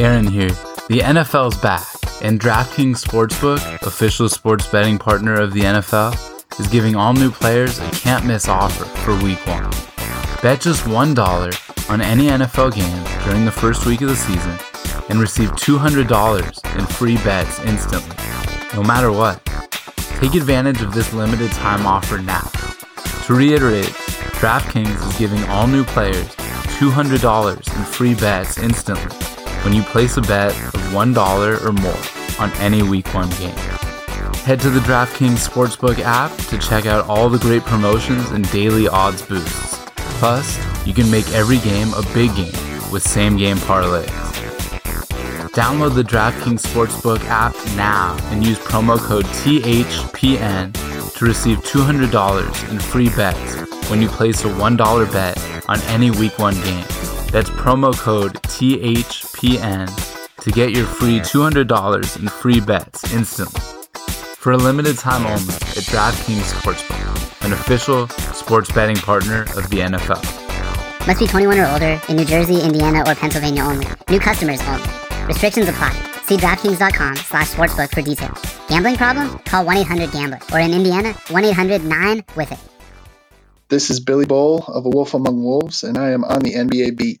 Aaron here. The NFL's back, and DraftKings Sportsbook, official sports betting partner of the NFL, is giving all new players a can't miss offer for week one. Bet just $1 on any NFL game during the first week of the season and receive $200 in free bets instantly, no matter what. Take advantage of this limited time offer now. To reiterate, DraftKings is giving all new players $200 in free bets instantly when you place a bet of $1 or more on any Week 1 game. Head to the DraftKings Sportsbook app to check out all the great promotions and daily odds boosts. Plus, you can make every game a big game with same game parlays. Download the DraftKings Sportsbook app now and use promo code THPN to receive $200 in free bets when you place a $1 bet on any Week 1 game. That's promo code THPN to get your free $200 in free bets instantly. For a limited time only at DraftKings Sportsbook, an official sports betting partner of the NFL. Must be 21 or older in New Jersey, Indiana, or Pennsylvania only. New customers only. Restrictions apply. See DraftKings.com slash sportsbook for details. Gambling problem? Call 1-800-GAMBLER. Or in Indiana, 1-800-9-WITH-IT. This is Billy Bowl of A Wolf Among Wolves, and I am on the NBA beat.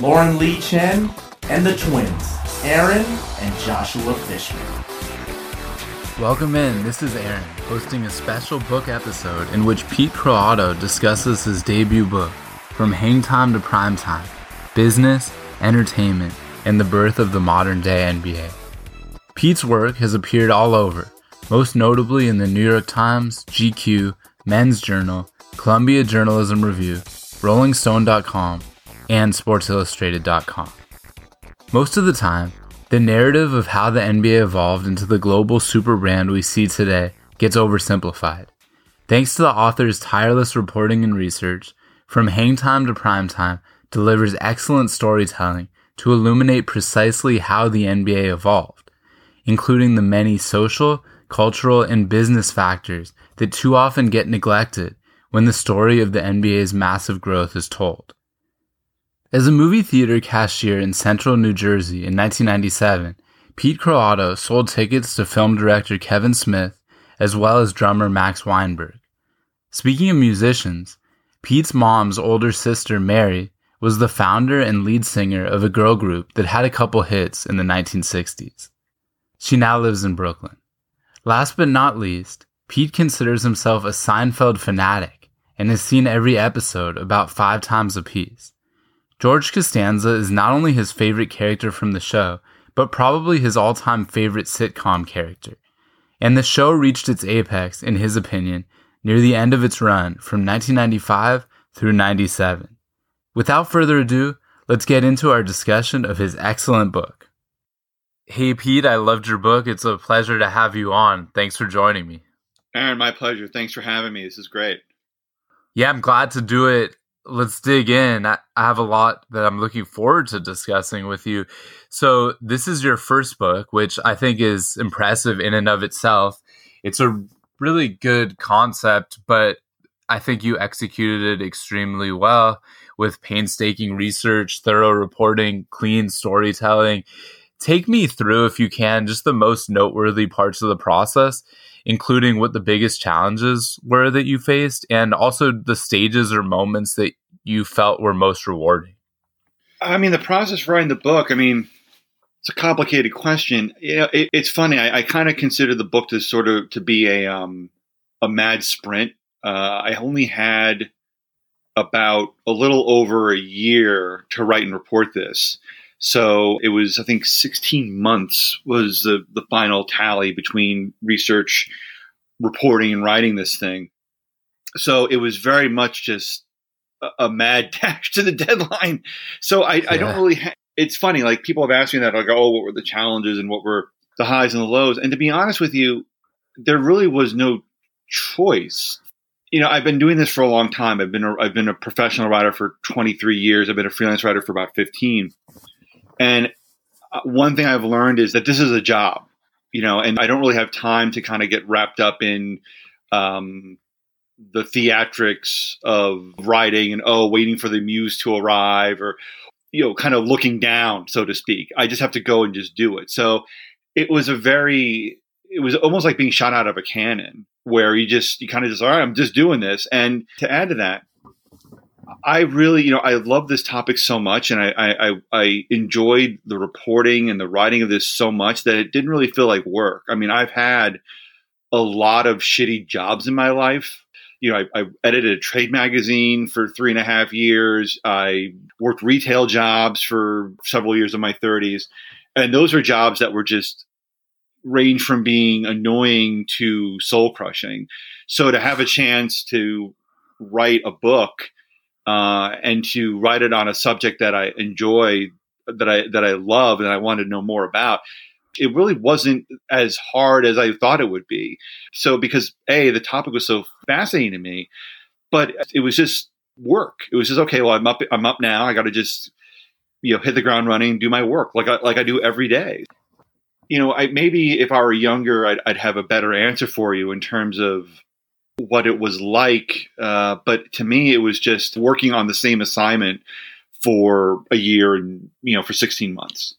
Lauren Lee Chen and the twins, Aaron and Joshua Fishman. Welcome in. This is Aaron, hosting a special book episode in which Pete Croatto discusses his debut book, From Hang Time to Prime Time Business, Entertainment, and the Birth of the Modern Day NBA. Pete's work has appeared all over, most notably in the New York Times, GQ, Men's Journal, Columbia Journalism Review, RollingStone.com, and SportsIllustrated.com. Most of the time, the narrative of how the NBA evolved into the global super brand we see today gets oversimplified. Thanks to the author's tireless reporting and research, From Hang Time to Prime Time delivers excellent storytelling to illuminate precisely how the NBA evolved, including the many social, cultural, and business factors that too often get neglected when the story of the NBA's massive growth is told. As a movie theater cashier in central New Jersey in 1997, Pete Croatto sold tickets to film director Kevin Smith as well as drummer Max Weinberg. Speaking of musicians, Pete's mom's older sister Mary was the founder and lead singer of a girl group that had a couple hits in the 1960s. She now lives in Brooklyn. Last but not least, Pete considers himself a Seinfeld fanatic and has seen every episode about five times apiece. George Costanza is not only his favorite character from the show, but probably his all time favorite sitcom character. And the show reached its apex, in his opinion, near the end of its run from 1995 through 97. Without further ado, let's get into our discussion of his excellent book. Hey, Pete, I loved your book. It's a pleasure to have you on. Thanks for joining me. Aaron, my pleasure. Thanks for having me. This is great. Yeah, I'm glad to do it. Let's dig in. I have a lot that I'm looking forward to discussing with you. So, this is your first book, which I think is impressive in and of itself. It's a really good concept, but I think you executed it extremely well with painstaking research, thorough reporting, clean storytelling. Take me through, if you can, just the most noteworthy parts of the process including what the biggest challenges were that you faced and also the stages or moments that you felt were most rewarding? I mean, the process of writing the book, I mean, it's a complicated question. You know, it, it's funny. I, I kind of consider the book to sort of to be a um, a mad sprint. Uh, I only had about a little over a year to write and report this. So it was, I think, 16 months was the, the final tally between research, reporting, and writing this thing. So it was very much just a, a mad dash to the deadline. So I, I don't really. Ha- it's funny. Like people have asked me that. Go, oh, what were the challenges and what were the highs and the lows? And to be honest with you, there really was no choice. You know, I've been doing this for a long time. I've been a, I've been a professional writer for 23 years. I've been a freelance writer for about 15. And uh, one thing I've learned is that this is a job, you know, and I don't really have time to kind of get wrapped up in um, the theatrics of writing and oh, waiting for the muse to arrive or you know, kind of looking down, so to speak. I just have to go and just do it. So it was a very, it was almost like being shot out of a cannon, where you just you kind of just all right, I'm just doing this. And to add to that, I really, you know, I love this topic so much, and I, I, I enjoyed the reporting and the writing of this so much that it didn't really feel like work. I mean, I've had a lot of shitty jobs in my life. You know, I, I edited a trade magazine for three and a half years. I worked retail jobs for several years of my 30s, and those are jobs that were just range from being annoying to soul crushing. So to have a chance to write a book uh, and to write it on a subject that I enjoy, that I that I love, and I want to know more about. It really wasn't as hard as I thought it would be. So, because a the topic was so fascinating to me, but it was just work. It was just okay. Well, I'm up. I'm up now. I got to just you know hit the ground running, do my work like I, like I do every day. You know, I maybe if I were younger, I'd, I'd have a better answer for you in terms of what it was like. Uh, but to me, it was just working on the same assignment for a year and, you know, for 16 months.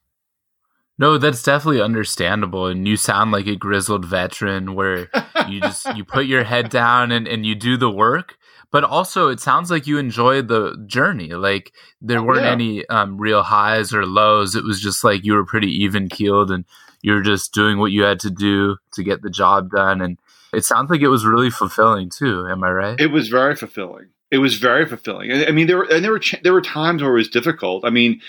No, that's definitely understandable. And you sound like a grizzled veteran where you just, you put your head down and, and you do the work. But also, it sounds like you enjoyed the journey. Like there weren't yeah. any um, real highs or lows. It was just like you were pretty even keeled and you were just doing what you had to do to get the job done. And it sounds like it was really fulfilling too. Am I right? It was very fulfilling. It was very fulfilling. I mean, there were and there were there were times where it was difficult. I mean,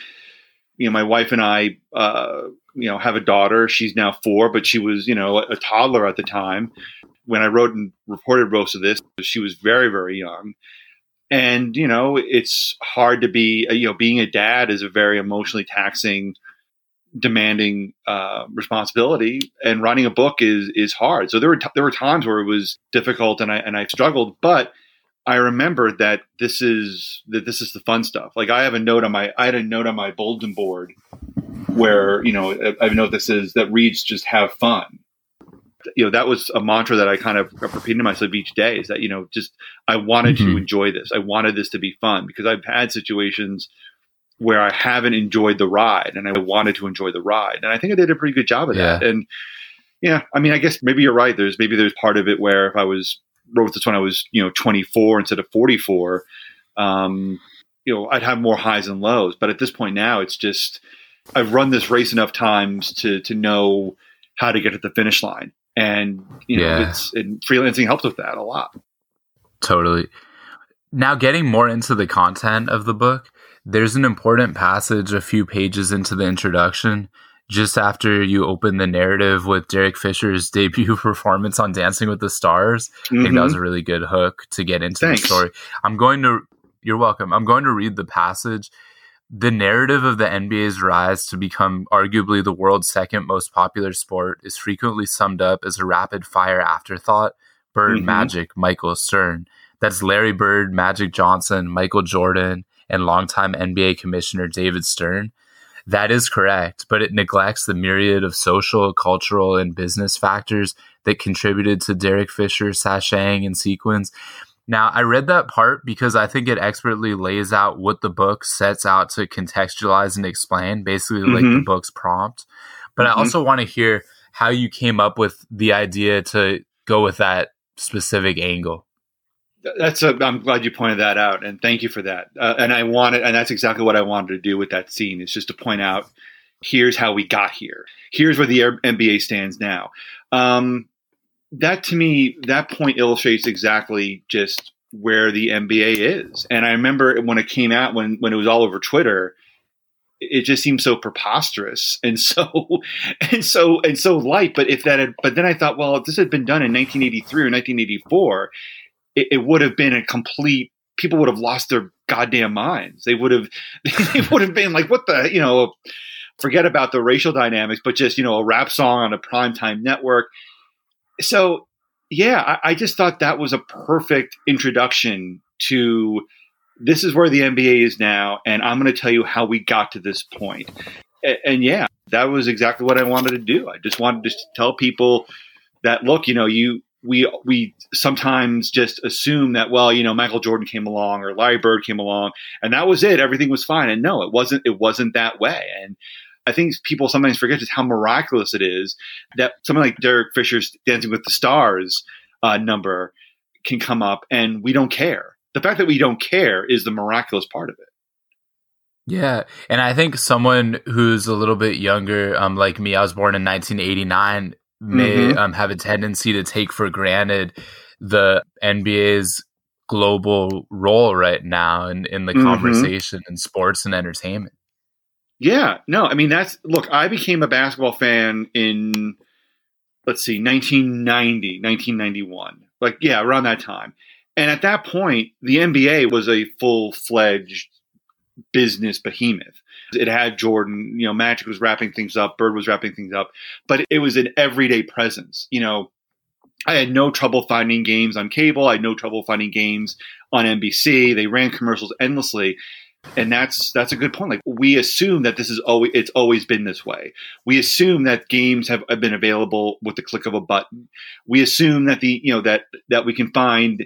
you know, my wife and I, uh, you know, have a daughter. She's now four, but she was, you know, a toddler at the time when I wrote and reported most of this. She was very, very young, and you know, it's hard to be, you know, being a dad is a very emotionally taxing demanding uh, responsibility and writing a book is is hard. So there were t- there were times where it was difficult and I and I struggled but I remember that this is that this is the fun stuff. Like I have a note on my I had a note on my bulletin board where you know I note that says that reads just have fun. You know that was a mantra that I kind of repeated to myself each day is that you know just I wanted mm-hmm. to enjoy this. I wanted this to be fun because I've had situations where I haven't enjoyed the ride and I wanted to enjoy the ride. And I think I did a pretty good job of yeah. that. And yeah, I mean, I guess maybe you're right. There's maybe there's part of it where if I was wrote this when I was, you know, 24 instead of 44, um, you know, I'd have more highs and lows. But at this point now, it's just, I've run this race enough times to, to know how to get to the finish line. And, you know, yeah. it's, and freelancing helps with that a lot. Totally. Now, getting more into the content of the book, there's an important passage a few pages into the introduction, just after you open the narrative with Derek Fisher's debut performance on Dancing with the Stars. Mm-hmm. I think that was mm-hmm. a really good hook to get into Thanks. the story. I'm going to, you're welcome. I'm going to read the passage. The narrative of the NBA's rise to become arguably the world's second most popular sport is frequently summed up as a rapid fire afterthought. Bird, mm-hmm. Magic, Michael Stern. That's Larry Bird, Magic Johnson, Michael Jordan, and longtime NBA Commissioner David Stern. That is correct, but it neglects the myriad of social, cultural, and business factors that contributed to Derek Fisher's sashaying in sequence. Now, I read that part because I think it expertly lays out what the book sets out to contextualize and explain, basically mm-hmm. like the mm-hmm. book's prompt. But mm-hmm. I also want to hear how you came up with the idea to go with that specific angle. That's a, I'm glad you pointed that out, and thank you for that. Uh, and I wanted, and that's exactly what I wanted to do with that scene. Is just to point out, here's how we got here. Here's where the NBA stands now. Um, that to me, that point illustrates exactly just where the NBA is. And I remember when it came out, when when it was all over Twitter, it just seemed so preposterous and so and so and so light. But if that had, but then I thought, well, if this had been done in 1983 or 1984 it, it would have been a complete people would have lost their goddamn minds. They would have they would have been like, what the you know, forget about the racial dynamics, but just you know a rap song on a primetime network. So yeah, I, I just thought that was a perfect introduction to this is where the NBA is now, and I'm going to tell you how we got to this point. And, and, yeah, that was exactly what I wanted to do. I just wanted to tell people that look, you know, you we we sometimes just assume that well, you know, Michael Jordan came along or Larry Bird came along, and that was it. Everything was fine. And no, it wasn't. It wasn't that way. And I think people sometimes forget just how miraculous it is that something like Derek Fisher's Dancing with the Stars uh, number can come up, and we don't care. The fact that we don't care is the miraculous part of it. Yeah, and I think someone who's a little bit younger, um, like me, I was born in 1989, may mm-hmm. um, have a tendency to take for granted the NBA's global role right now in, in the mm-hmm. conversation in sports and entertainment. Yeah, no, I mean that's look. I became a basketball fan in let's see, 1990, 1991, like yeah, around that time. And at that point, the NBA was a full fledged business behemoth. It had Jordan, you know, Magic was wrapping things up, Bird was wrapping things up, but it was an everyday presence. You know, I had no trouble finding games on cable. I had no trouble finding games on NBC. They ran commercials endlessly. And that's that's a good point. Like we assume that this is always it's always been this way. We assume that games have, been available with the click of a button. We assume that the you know that that we can find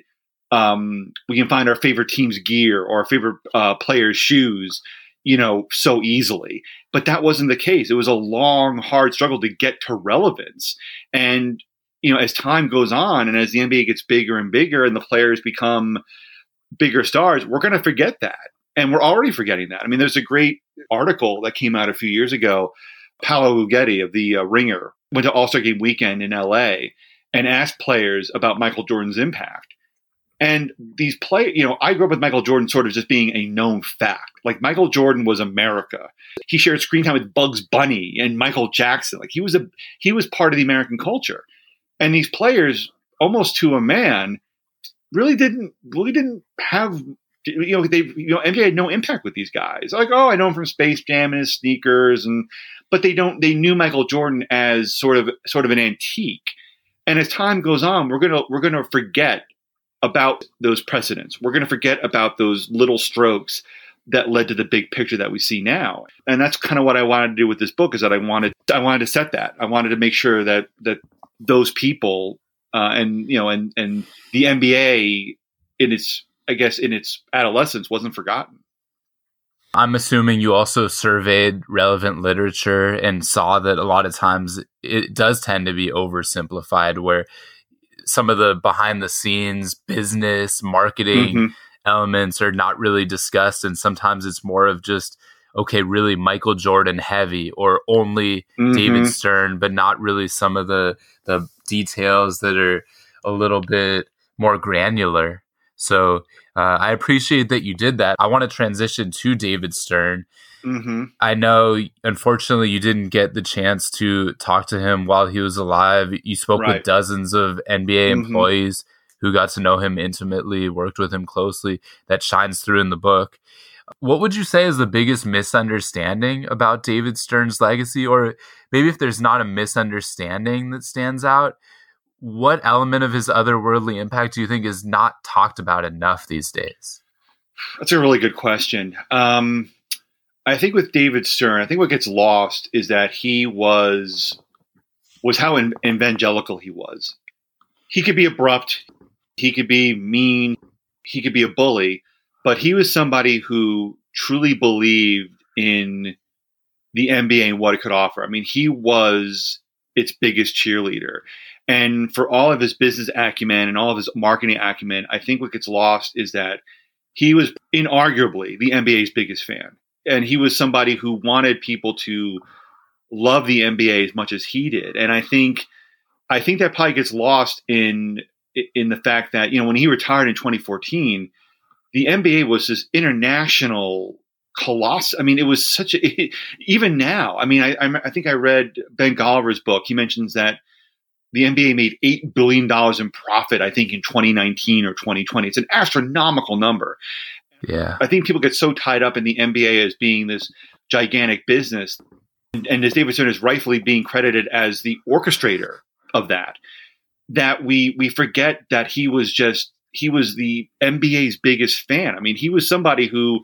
um, we can find our favorite team's gear or our favorite uh, player's shoes, you know, so easily. But that wasn't the case. It was a long, hard struggle to get to relevance. And, you know, as time goes on and as the NBA gets bigger and bigger and the players become bigger stars, we're going to forget that. And we're already forgetting that. I mean, there's a great article that came out a few years ago. Paolo Uggetti of the uh, Ringer went to All Star Game weekend in LA and asked players about Michael Jordan's impact. And these play, you know, I grew up with Michael Jordan sort of just being a known fact. Like Michael Jordan was America. He shared screen time with Bugs Bunny and Michael Jackson. Like he was a he was part of the American culture. And these players, almost to a man, really didn't really didn't have you know they you know NBA had no impact with these guys. Like oh, I know him from Space Jam and his sneakers, and but they don't they knew Michael Jordan as sort of sort of an antique. And as time goes on, we're gonna we're gonna forget about those precedents. We're going to forget about those little strokes that led to the big picture that we see now. And that's kind of what I wanted to do with this book is that I wanted I wanted to set that. I wanted to make sure that that those people uh, and you know and and the NBA in its I guess in its adolescence wasn't forgotten. I'm assuming you also surveyed relevant literature and saw that a lot of times it does tend to be oversimplified where some of the behind the scenes business marketing mm-hmm. elements are not really discussed and sometimes it's more of just okay really michael jordan heavy or only mm-hmm. david stern but not really some of the the details that are a little bit more granular so uh, i appreciate that you did that i want to transition to david stern Mm-hmm. I know, unfortunately, you didn't get the chance to talk to him while he was alive. You spoke right. with dozens of NBA mm-hmm. employees who got to know him intimately, worked with him closely. That shines through in the book. What would you say is the biggest misunderstanding about David Stern's legacy? Or maybe if there's not a misunderstanding that stands out, what element of his otherworldly impact do you think is not talked about enough these days? That's a really good question. Um, I think with David Stern, I think what gets lost is that he was was how evangelical he was. He could be abrupt, he could be mean, he could be a bully, but he was somebody who truly believed in the NBA and what it could offer. I mean, he was its biggest cheerleader. And for all of his business acumen and all of his marketing acumen, I think what gets lost is that he was inarguably the NBA's biggest fan and he was somebody who wanted people to love the NBA as much as he did. And I think I think that probably gets lost in in the fact that you know when he retired in 2014, the NBA was this international coloss. I mean, it was such a even now. I mean, I I think I read Ben Golliver's book. He mentions that the NBA made $8 billion in profit, I think, in 2019 or 2020. It's an astronomical number. Yeah. I think people get so tied up in the NBA as being this gigantic business. And, and as David Stern is rightfully being credited as the orchestrator of that, that we we forget that he was just he was the NBA's biggest fan. I mean, he was somebody who,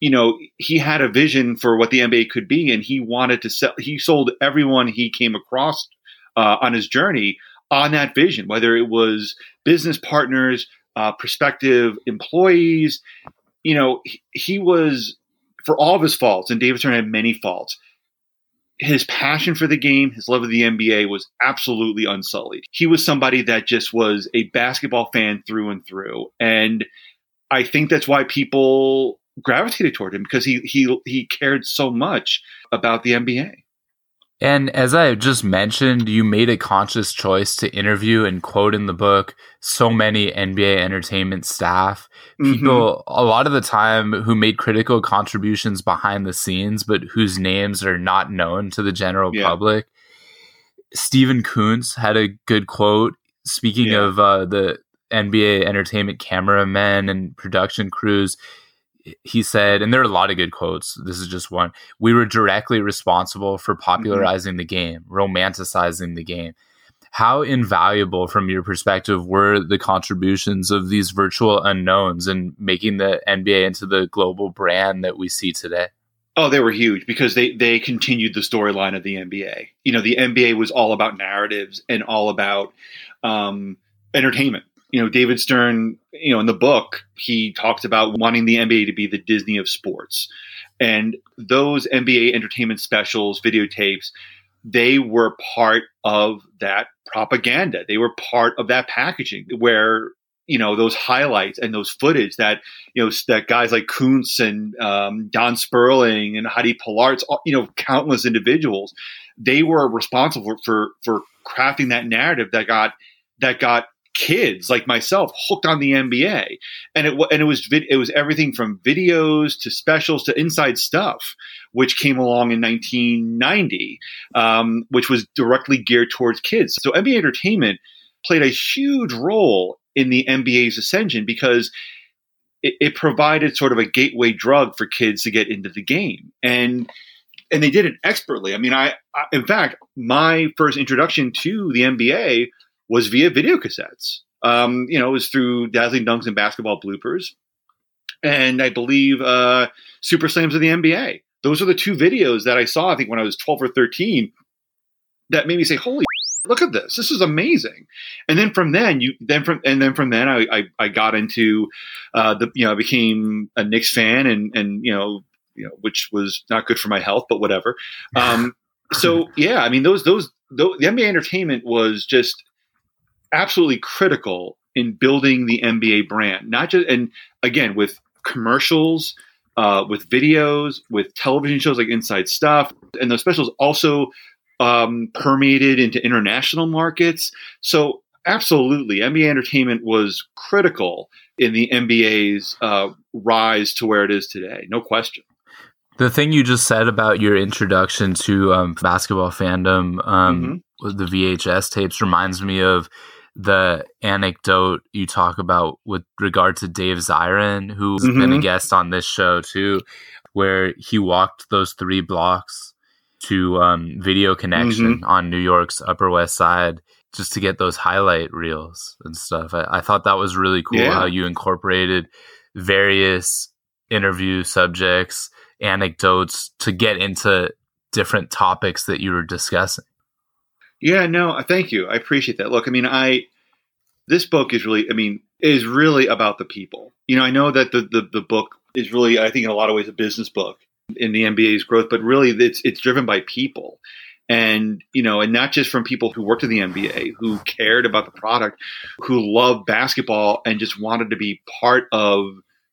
you know, he had a vision for what the NBA could be, and he wanted to sell. He sold everyone he came across uh, on his journey on that vision, whether it was business partners, uh, prospective employees. You know, he, he was for all of his faults, and David Stern had many faults. His passion for the game, his love of the NBA was absolutely unsullied. He was somebody that just was a basketball fan through and through. And I think that's why people gravitated toward him because he he he cared so much about the NBA. And as I just mentioned, you made a conscious choice to interview and quote in the book so many NBA entertainment staff, people mm-hmm. a lot of the time who made critical contributions behind the scenes, but whose names are not known to the general yeah. public. Stephen Koontz had a good quote. Speaking yeah. of uh, the NBA entertainment cameramen and production crews, he said, and there are a lot of good quotes. This is just one. We were directly responsible for mm-hmm. popularizing mm-hmm. the game, romanticizing the game. How invaluable, from your perspective, were the contributions of these virtual unknowns and making the NBA into the global brand that we see today? Oh, they were huge because they they continued the storyline of the NBA. You know, the NBA was all about narratives and all about um, entertainment you know, David Stern, you know, in the book, he talks about wanting the NBA to be the Disney of sports. And those NBA entertainment specials, videotapes, they were part of that propaganda. They were part of that packaging where, you know, those highlights and those footage that, you know, that guys like Koontz and um, Don Sperling and Heidi Pillartz, you know, countless individuals, they were responsible for, for crafting that narrative that got, that got kids like myself hooked on the NBA, and it and it was it was everything from videos to specials to inside stuff, which came along in 1990, um, which was directly geared towards kids. So NBA Entertainment played a huge role in the NBA's ascension because it, it provided sort of a gateway drug for kids to get into the game and and they did it expertly. I mean, I, I, in fact, my first introduction to the NBA was via video cassettes. Um, you know, it was through Dazzling Dunks and Basketball Bloopers, and I believe uh, Super Slams of the NBA. Those are the two videos that I saw. I think when I was twelve or thirteen, that made me say, "Holy." Look at this! This is amazing. And then from then, you then from and then from then, I I, I got into uh, the you know I became a Knicks fan and and you know you know which was not good for my health, but whatever. Um, so yeah, I mean those those, those the NBA entertainment was just absolutely critical in building the NBA brand. Not just and again with commercials, uh, with videos, with television shows like Inside Stuff, and those specials also um, permeated into international markets. So absolutely, NBA entertainment was critical in the NBA's uh, rise to where it is today. No question. The thing you just said about your introduction to um, basketball fandom, um, mm-hmm. the VHS tapes, reminds me of the anecdote you talk about with regard to Dave Zirin, who's mm-hmm. been a guest on this show too, where he walked those three blocks to um, Video Connection mm-hmm. on New York's Upper West Side just to get those highlight reels and stuff. I, I thought that was really cool yeah. how you incorporated various interview subjects, anecdotes to get into different topics that you were discussing. Yeah, no, uh, thank you. I appreciate that. Look, I mean, I this book is really, I mean, is really about the people. You know, I know that the the, the book is really, I think, in a lot of ways, a business book in the NBA's growth, but really, it's it's driven by people, and you know, and not just from people who worked in the NBA, who cared about the product, who loved basketball, and just wanted to be part of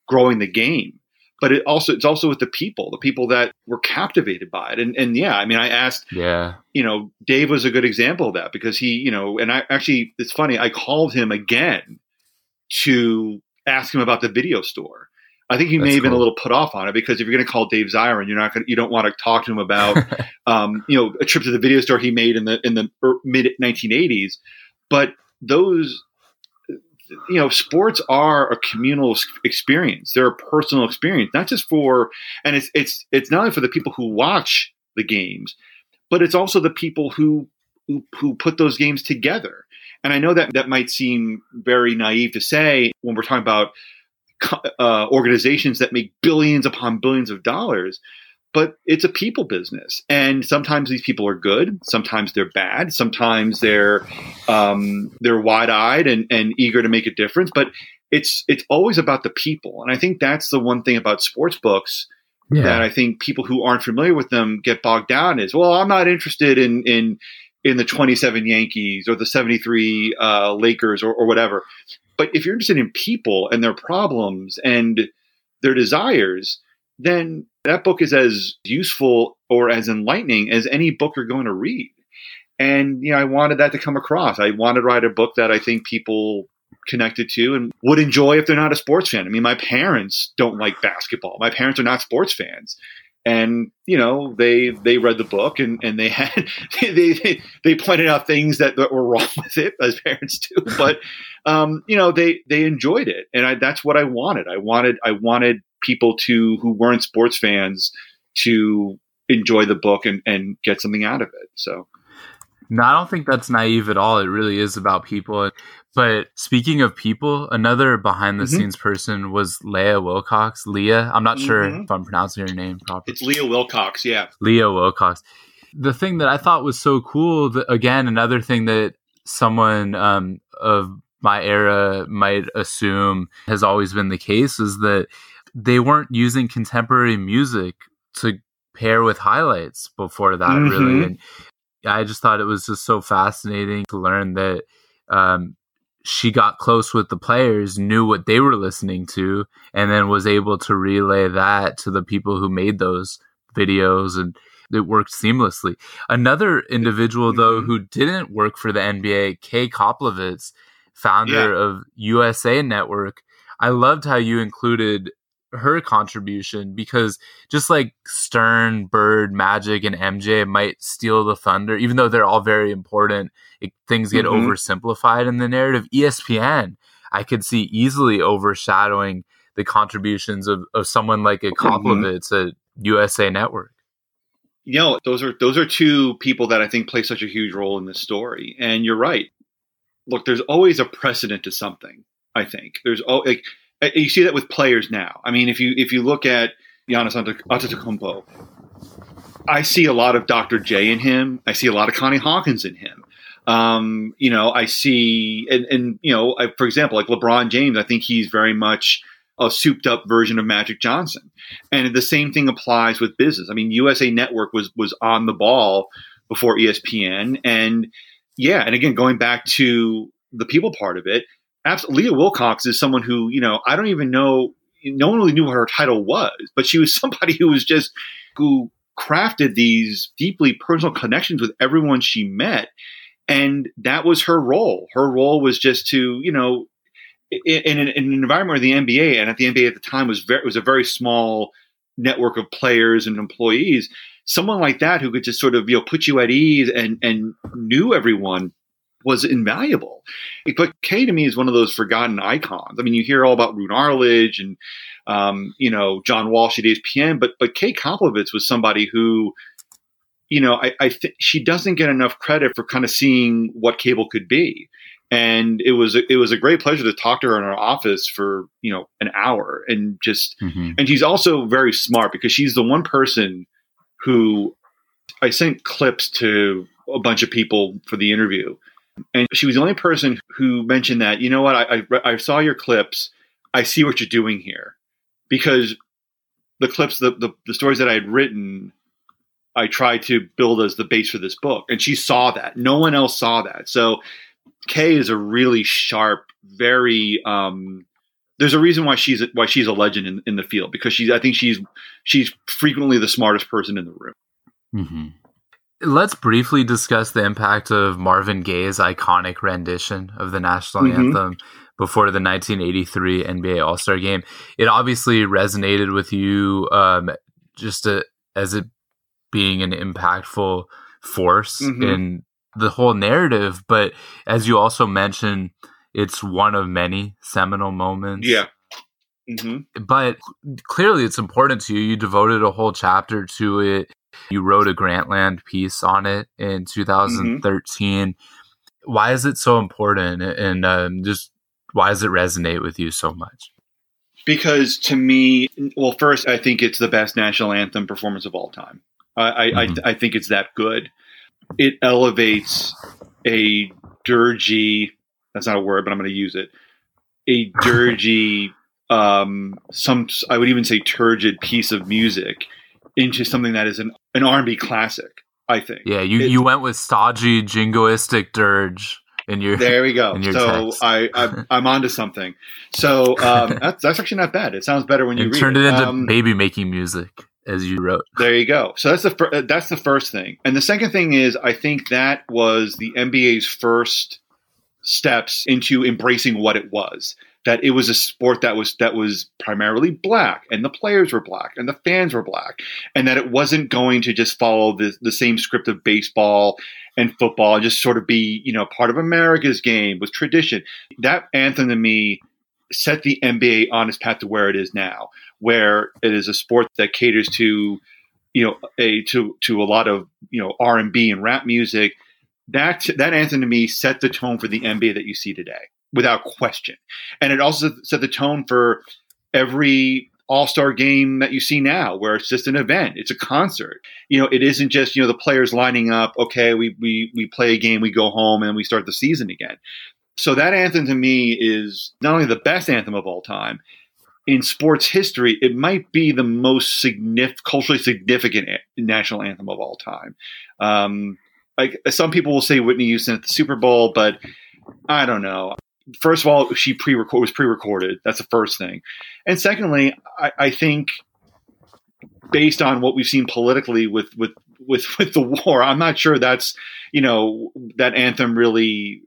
growing the game but it also it's also with the people, the people that were captivated by it. And and yeah, I mean, I asked, yeah, you know, Dave was a good example of that because he, you know, and I actually, it's funny, I called him again to ask him about the video store. I think he may That's have been a little put off on it because if you're going to call Dave Zirin, you're not going, you don't want to talk to him about, um, you know, a trip to the video store he made in the in the mid 1980s. But those, you know, sports are a communal experience. They're a personal experience, not just for, and it's it's it's not only for the people who watch the games, but it's also the people who who, who put those games together. And I know that that might seem very naive to say when we're talking about uh, organizations that make billions upon billions of dollars, but it's a people business. And sometimes these people are good, sometimes they're bad, sometimes they're um, they're wide eyed and, and eager to make a difference. But it's it's always about the people, and I think that's the one thing about sports books that I think people who aren't familiar with them get bogged down is well, I'm not interested in in in the 27 Yankees or the 73 uh, Lakers or, or whatever. But if you're interested in people and their problems and their desires, then that book is as useful or as enlightening as any book you're going to read. And you know, I wanted that to come across. I wanted to write a book that I think people connected to and would enjoy if they're not a sports fan. I mean, my parents don't like basketball. My parents are not sports fans. And you know they they read the book and, and they had they, they they pointed out things that, that were wrong with it as parents do but um, you know they they enjoyed it and I, that's what I wanted I wanted I wanted people to who weren't sports fans to enjoy the book and, and get something out of it so No, I don't think that's naive at all. It really is about people. But speaking of people, another behind the Mhm. scenes person was Leah Wilcox. Leah, I'm not sure Mhm. if I'm pronouncing her name properly. it's Leah Wilcox yeah Leah Wilcox. The thing that I thought was so cool, that, again, another thing that someone um, of my era might assume has always been the case is that they weren't using contemporary music to pair with highlights before that, really. Mhm. And I just thought it was just so fascinating to learn that um, she got close with the players, knew what they were listening to, and then was able to relay that to the people who made those videos and it worked seamlessly. Another individual though Mhm. who didn't work for the NBA, Kay Koplovitz, founder of USA Network. I loved how you included her contribution because just like Stern, Bird, Magic, and MJ might steal the thunder, even though they're all very important, it, things get Mhm. oversimplified in the narrative. ESPN, I could see easily overshadowing the contributions of, of someone like a Koplovitz at USA Network. you know those are those are two people that I think play such a huge role in this story. And you're right. Look, there's always a precedent to something. I think there's oh, like you see that with players now. I mean, if you if you look at Giannis Ante- Antetokounmpo, I see a lot of Dr. J in him. I see a lot of Connie Hawkins in him. Um, you know, I see, and, and you know, I, for example, like LeBron James, I think he's very much a souped up version of Magic Johnson. And the same thing applies with business. I mean, USA Network was was on the ball before ESPN, and yeah, and again, going back to the people part of it, absolutely, Leah Wilcox is someone who you know I don't even know. No one really knew what her title was, but she was somebody who was just who crafted these deeply personal connections with everyone she met, and that was her role. Her role was just to you know in, in, an, in an environment where the NBA and at the NBA at the time was very was a very small network of players and employees. Someone like that who could just sort of you know put you at ease and and knew everyone was invaluable. But Kay to me is one of those forgotten icons. I mean, you hear all about Roone Arledge and um, you know John Walsh at ESPN, but but Kay Koplovitz was somebody who you know I, I think she doesn't get enough credit for kind of seeing what cable could be and it was it was a great pleasure to talk to her in our office for you know an hour and just Mm-hmm. and she's also very smart because she's the one person who I sent clips to a bunch of people for the interview and she was the only person who mentioned that you know what I I, I saw your clips I see what you're doing here because the clips the, the the stories that I had written I tried to build as the base for this book and she saw that no one else saw that so Kay is a really sharp, very. Um, there's a reason why she's why she's a legend in, in the field because she's. I think she's she's frequently the smartest person in the room. Mm-hmm. Let's briefly discuss the impact of Marvin Gaye's iconic rendition of the national Mhm. anthem before the 1983 NBA All Star Game. It obviously resonated with you, um, just a, as it being an impactful force Mhm. in the whole narrative. But as you also mentioned, it's one of many seminal moments. Yeah. Hmm But clearly, it's important to you. You devoted a whole chapter to it. You wrote a Grantland piece on it in 2013. Why is it so important? And um, just why does it resonate with you so much? Because to me, well, first, I think it's the best national anthem performance of all time. I, I, Mhm. I, I think it's that good. It elevates a dirgy, that's not a word, but I'm going to use it, a dirgy, um, some, I would even say turgid piece of music into something that is an, an R&B classic, I think. Yeah, you, It- you went with stodgy, jingoistic dirge in your. There we go. So text. I, I I'm onto something. So um, that's that's actually not bad. It sounds better when you You turned it into Um, baby making music, as you wrote. There you go. So that's the fir- that's the first thing, and the second thing is I think that was the NBA's first steps into embracing what it was. That it was a sport that was that was primarily black, and the players were black, and the fans were black, and that it wasn't going to just follow the the same script of baseball and football, and just sort of be you know part of America's game with tradition. That anthem to me set the NBA on its path to where it is now, where it is a sport that caters to you know a to to a lot of you know R and B and rap music. That that anthem to me set the tone for the NBA that you see today, without question, and it also set the tone for every All Star game that you see now, where it's just an event, it's a concert. You know, it isn't just you know the players lining up. Okay, we we we play a game, we go home, and we start the season again. So that anthem to me is not only the best anthem of all time, in sports history, it might be the most culturally significant a- national anthem of all time. Um, like some people will say Whitney Houston at the Super Bowl, but I don't know. First of all, she pre was pre-recorded. That's the first thing, and secondly, I, I think based on what we've seen politically with with with with the war, I'm not sure that's you know that anthem really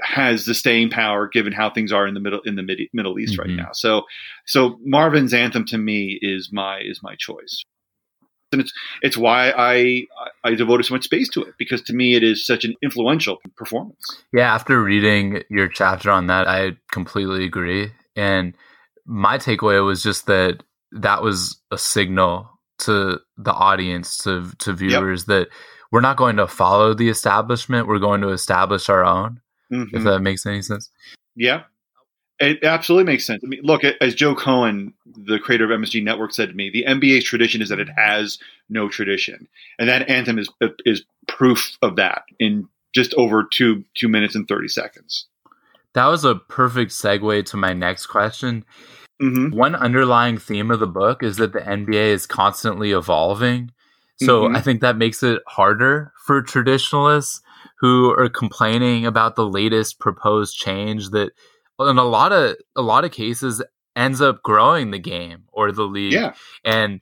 has the staying power given how things are in the middle in the mid, Middle East Mhm. right now. So so Marvin's anthem to me is my is my choice. And it's it's why I I devoted so much space to it because to me it is such an influential performance. Yeah, after reading your chapter on that, I completely agree. And my takeaway was just that that was a signal to the audience, to to viewers, that we're not going to follow the establishment. We're going to establish our own. Mhm. If that makes any sense. Yeah. It absolutely makes sense. I mean, look, as Joe Cohen, the creator of MSG Network, said to me, the NBA's tradition is that it has no tradition, and that anthem is is proof of that in just over two two minutes and thirty seconds. That was a perfect segue to my next question. hmm One underlying theme of the book is that the NBA is constantly evolving. So Mhm. I think that makes it harder for traditionalists who are complaining about the latest proposed change that in a lot of a lot of cases ends up growing the game or the league. Yeah, And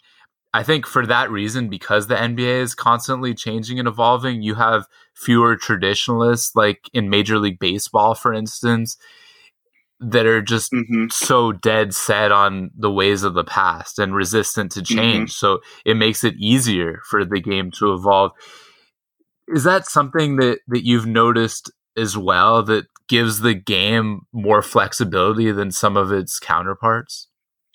I think for that reason, because the NBA is constantly changing and evolving, you have fewer traditionalists, like in Major League Baseball, for instance, that are just hmm so dead set on the ways of the past and resistant to change. So it makes it easier for the game to evolve. Is that something that, that you've noticed as well that gives the game more flexibility than some of its counterparts?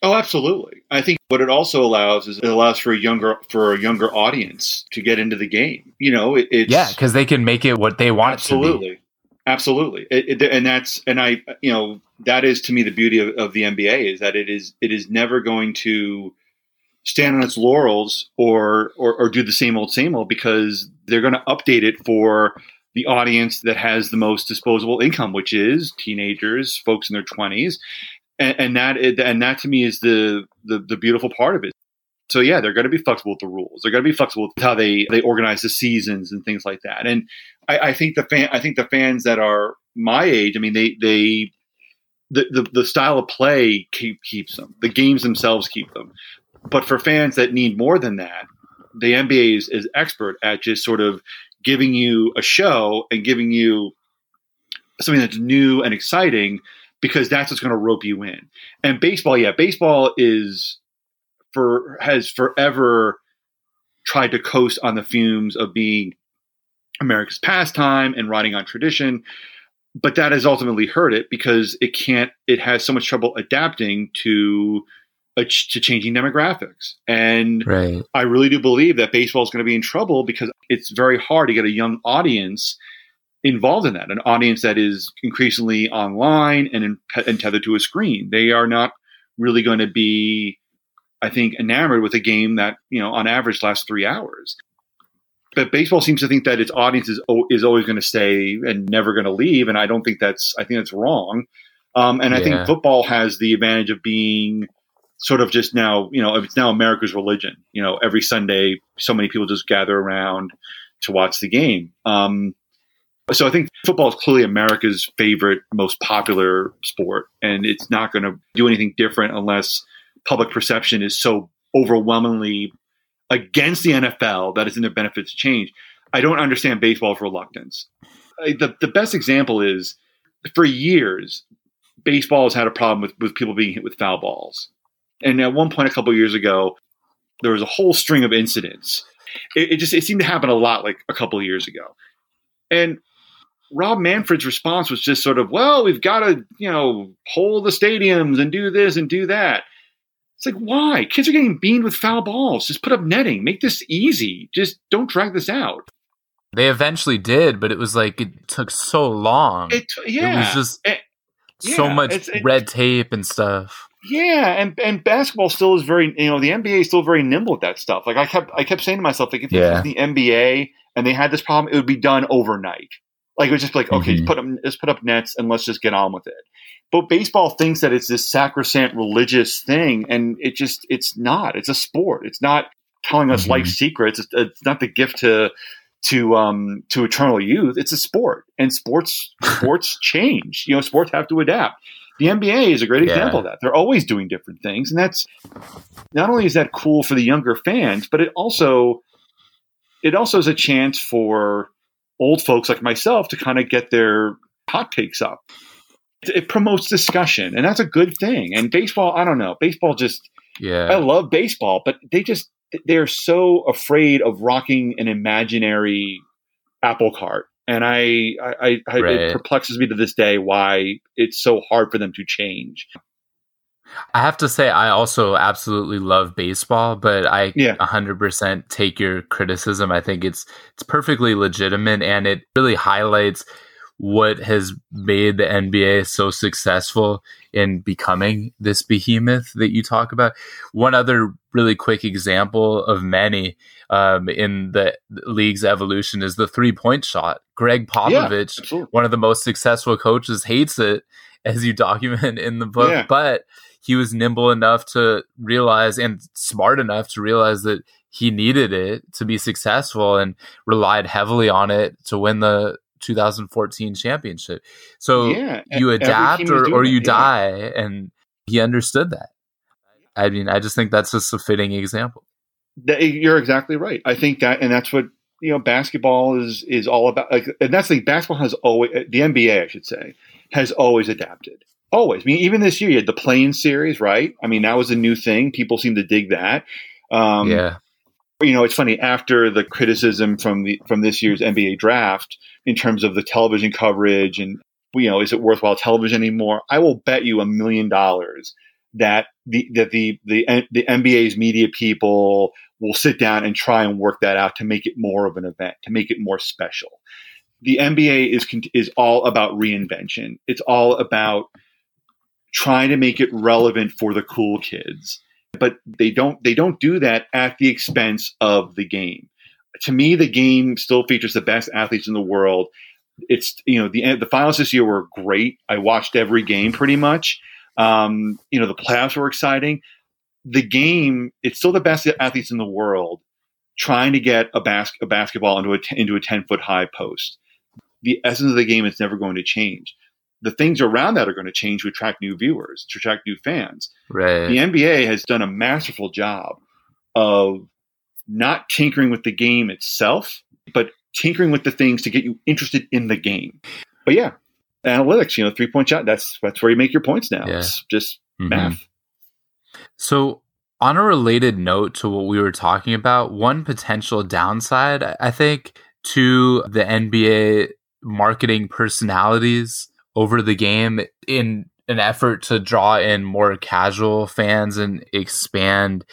Oh, absolutely. I think what it also allows is it allows for a younger for a younger audience to get into the game. You know, it, it's Yeah, because they can make it what they want it to be. absolutely absolutely it, it, and that's and i you know that is to me the beauty of, of the nba is that it is it is never going to stand on its laurels or, or or do the same old same old because they're going to update it for the audience that has the most disposable income which is teenagers folks in their 20s and, and that and that to me is the, the the beautiful part of it so yeah, they're going to be flexible with the rules. They're going to be flexible with how they they organize the seasons and things like that. And I, I think the fan, I think the fans that are my age, I mean, they they the the, the style of play keep, keeps them. The games themselves keep them. But for fans that need more than that, the NBA is, is expert at just sort of giving you a show and giving you something that's new and exciting because that's what's going to rope you in. And baseball, yeah, baseball is for has forever tried to coast on the fumes of being America's pastime and riding on tradition. But that has ultimately hurt it because it can't, it has so much trouble adapting to to changing demographics. And Right. I really do believe that baseball is going to be in trouble because it's very hard to get a young audience involved in that, an audience that is increasingly online and, in, and tethered to a screen. They are not really going to be, I think, enamored with a game that, you know, on average lasts three hours. But baseball seems to think that its audience is, is always going to stay and never going to leave. And I don't think that's, I think that's wrong. Um, and I Yeah. think football has the advantage of being sort of just now, you know, it's now America's religion. You know, every Sunday, so many people just gather around to watch the game. Um, so I think football is clearly America's favorite, most popular sport, and it's not going to do anything different unless public perception is so overwhelmingly against the NFL that it's in their benefit to change. I don't understand baseball's reluctance. The, the best example is for years, baseball has had a problem with, with people being hit with foul balls. And at one point, a couple of years ago, there was a whole string of incidents. It, it just it seemed to happen a lot, like a couple years ago. And Rob Manfred's response was just sort of, "Well, we've got to, you know, hold the stadiums and do this and do that." It's like, why? Kids are getting beamed with foul balls. Just put up netting. Make this easy. Just don't drag this out. They eventually did, but it was like it took so long. It, yeah, it was just Eh, so much it- red tape and stuff. Yeah, and and basketball still is very you know the NBA is still very nimble at that stuff. Like I kept I kept saying to myself like if Yeah. was the NBA and they had this problem, it would be done overnight. Like it was just like okay, Mhm. put up let's put up nets and let's just get on with it. But baseball thinks that it's this sacrosanct religious thing, and it just it's not. It's a sport. It's not telling us Mhm. life secrets. It's, it's not the gift to to um to eternal youth. It's a sport, and sports sports change. You know, sports have to adapt. The NBA is a great Yeah. example of that. They're always doing different things, and that's not only is that cool for the younger fans, but it also it also is a chance for old folks like myself to kind of get their hot takes up. It, it promotes discussion, and that's a good thing. And baseball, I don't know, baseball just yeah, I love baseball, but they just they're so afraid of rocking an imaginary apple cart. And I, I, I, Right. it perplexes me to this day why it's so hard for them to change. I have to say, I also absolutely love baseball, but I Yeah. 100% take your criticism. I think it's it's perfectly legitimate, and it really highlights what has made the NBA so successful in becoming this behemoth that you talk about. One other really quick example of many um, in the league's evolution is the three point shot. Gregg Popovich Absolutely. one of the most successful coaches hates it as you document in the book Yeah. but he was nimble enough to realize and smart enough to realize that he needed it to be successful and relied heavily on it to win the 2014 championship so Yeah, you adapt or, or you yeah. die and he understood that i mean i just think that's just a fitting example That- you're exactly right. I think that, and that's what you know, basketball is is all about. Like, and that's the basketball has always the NBA, I should say, has always adapted. Always. I mean, even this year, you had the play-in series, right? I mean, that was a new thing. People seem to dig that. Um, yeah you know, it's funny after the criticism from the from this year's NBA draft in terms of the television coverage and you know, is it worthwhile television anymore? I will bet you a million dollars that the that the the the NBA's media people will sit down and try and work that out to make it more of an event, to make it more special. The NBA is is all about reinvention. It's all about trying to make it relevant for the cool kids but they don't they don't do that at the expense of the game. To me, the game still features the best athletes in the world. It's you know the the finals this year were great. I watched every game pretty much. Um, you know the playoffs were exciting. The game it's still the best athletes in the world trying to get a, bas- a basketball into a t- into a ten foot high post. The essence of the game is never going to change. The things around that are going to change to attract new viewers, to attract new fans right the NBA has done a masterful job of not tinkering with the game itself, but tinkering with the things to get you interested in the game. But yeah, analytics. You know, three point shot. That's that's where you make your points now. Yeah. It's just Mhm. math. So, on a related note to what we were talking about, one potential downside, I think, to the NBA marketing personalities over the game in an effort to draw in more casual fans and expand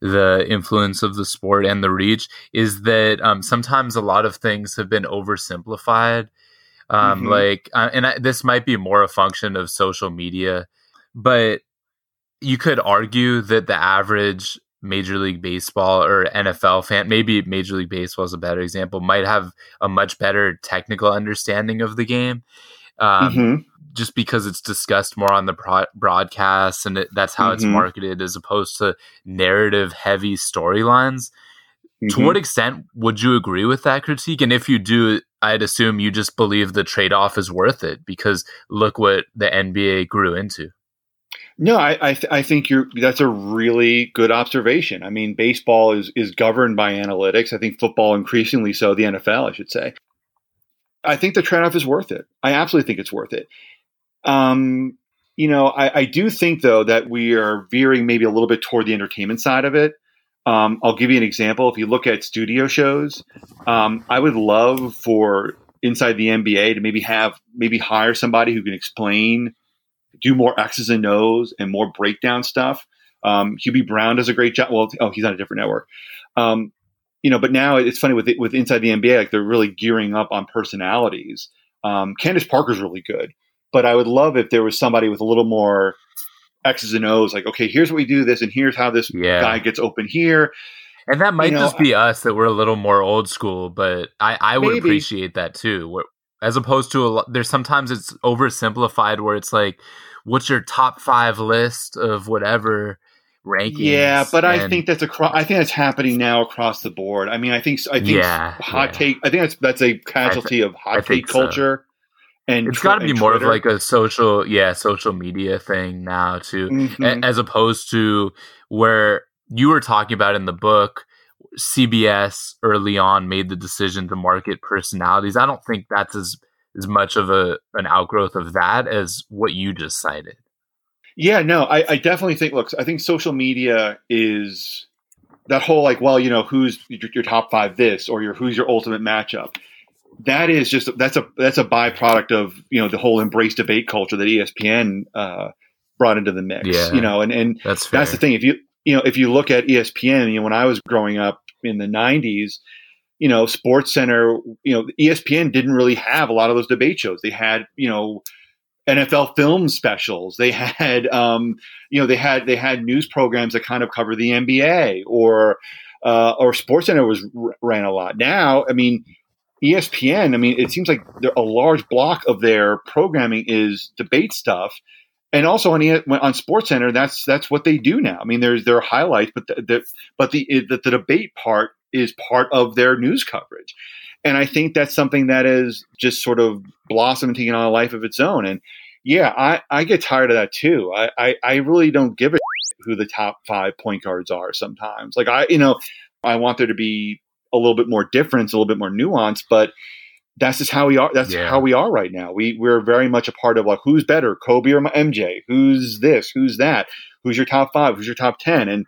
the influence of the sport and the reach is that um, sometimes a lot of things have been oversimplified. Um, Mhm. Like, uh, and I, this might be more a function of social media, but you could argue that the average Major League Baseball or NFL fan, maybe Major League Baseball is a better example, might have a much better technical understanding of the game. Um, Mhm. Just because it's discussed more on the pro- broadcast and it, that's how it's Mhm. marketed as opposed to narrative heavy storylines. To Mhm. what extent would you agree with that critique? And if you do, I'd assume you just believe the trade off is worth it because look what the NBA grew into. No, I I, th- I think you're that's a really good observation. I mean, baseball is is governed by analytics. I think football increasingly so. The NFL, I should say. I think the trade off is worth it. I absolutely think it's worth it. Um, you know, I, I do think though that we are veering maybe a little bit toward the entertainment side of it. Um, I'll give you an example. If you look at studio shows, um, I would love for inside the NBA to maybe have maybe hire somebody who can explain do more X's and O's and more breakdown stuff. Um, Hubie Brown does a great job. Well, oh, he's on a different network. Um, you know, but now it's funny with with inside the NBA, like they're really gearing up on personalities. Um, Candace Parker's really good, but I would love if there was somebody with a little more X's and O's. Like, okay, here's what we do this, and here's how this Yeah. guy gets open here. And that might You know, just be us that we're a little more old school, but I, I would Maybe. appreciate that too. Where, as opposed to a lot, there's sometimes it's oversimplified where it's like, what's your top five list of whatever rankings? Yeah, but I think that's across. I think that's happening now across the board. I mean, I think I think Yeah, hot yeah. take. I think that's that's a casualty of hot take so. culture. And it's tw- got to be and more of like a social, yeah, social media thing now too, Mhm. a- as opposed to where you were talking about in the book. CBS early on made the decision to market personalities. I don't think that's as as much of a an outgrowth of that as what you just cited. Yeah, no, I, I definitely think. Look, I think social media is that whole like, well, you know, who's your, your top five this or your who's your ultimate matchup. That is just that's a that's a byproduct of you know the whole embrace debate culture that ESPN uh, brought into the mix. Yeah. You know, and and That's fair. That's the thing. If you you know if you look at ESPN, you know when I was growing up in the '90s, you know SportsCenter, you know ESPN didn't really have a lot of those debate shows. They had you know NFL film specials. They had um, you know they had they had news programs that kind of cover the NBA or uh, or SportsCenter was ran a lot. Now, I mean. ESPN, I mean, it seems like a large block of their programming is debate stuff, and also on on SportsCenter, that's that's what they do now. I mean, there's their highlights, but the, the but the, the the debate part is part of their news coverage, and I think that's something that is just sort of blossomed taking on a life of its own. And yeah, I I get tired of that too. I I, I really don't give a who the top five point guards are sometimes. Like I you know I want there to be a little bit more difference, a little bit more nuance, but that's just how we are. That's Yeah. how we are right now. We we're very much a part of like who's better, Kobe or MJ? Who's this? Who's that? Who's your top five? Who's your top ten? And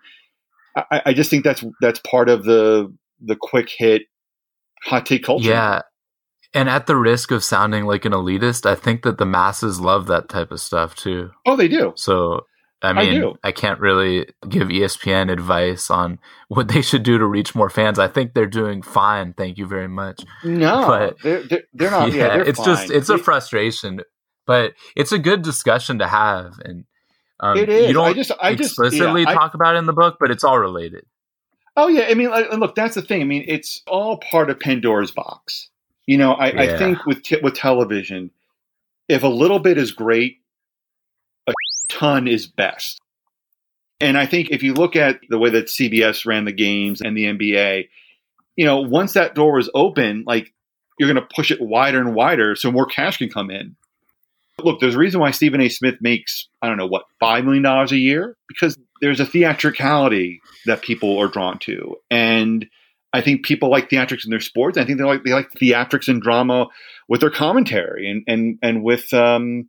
I, I just think that's that's part of the the quick hit hot take culture. Yeah. And at the risk of sounding like an elitist, I think that the masses love that type of stuff too. Oh, they do. So, I I mean, do. I, can't really give ESPN advice on what they should do to reach more fans. I think they're doing fine. Thank you very much. No, But- they're, they're, they're not. Yeah, they're it's just it's a frustration, but it's a good discussion to have. And um, It is. You don't I just- I just- explicitly yeah, I- talk about it in the book, but it's all related. Oh yeah, I mean, look, that's the thing. I mean, it's all part of Pandora's box. You know, I, I think with t- with television, if a little bit is great, a ton is best. And I think if you look at the way that CBS ran the games and the NBA, you know, once that door was open, like you're going to push it wider and wider so more cash can come in. Look, there's a reason why Stephen A. Smith makes, I don't know, what, $5 million a year? Because there's a theatricality that people are drawn to. And I think people like theatrics in their sports. I think they like they like theatrics and drama with their commentary and and and with um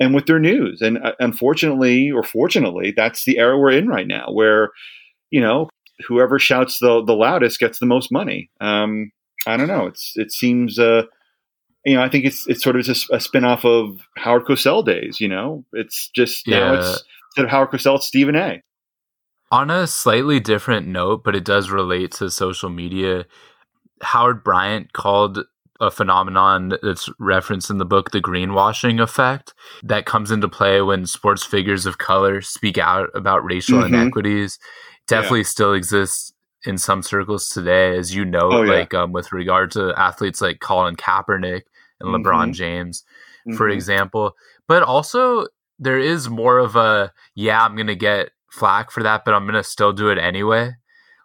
and with their news. And uh, unfortunately, or fortunately, that's the era we're in right now, where you know whoever shouts the the loudest gets the most money. Um, I don't know. It's it seems uh, you know I think it's it's sort of just a spinoff of Howard Cosell days. You know, it's just now Yeah. it's instead of Howard Cosell, it's Stephen A. On a slightly different note, but it does relate to social media, Howard Bryant called a phenomenon that's referenced in the book the greenwashing effect that comes into play when sports figures of color speak out about racial Mhm. inequities. Definitely still exists in some circles today, as you know, Oh, yeah. like um, with regard to athletes like Colin Kaepernick and LeBron Mhm. James for Mhm. example. But also, there is more of a yeah, I'm gonna get flack for that, but I'm gonna still do it anyway.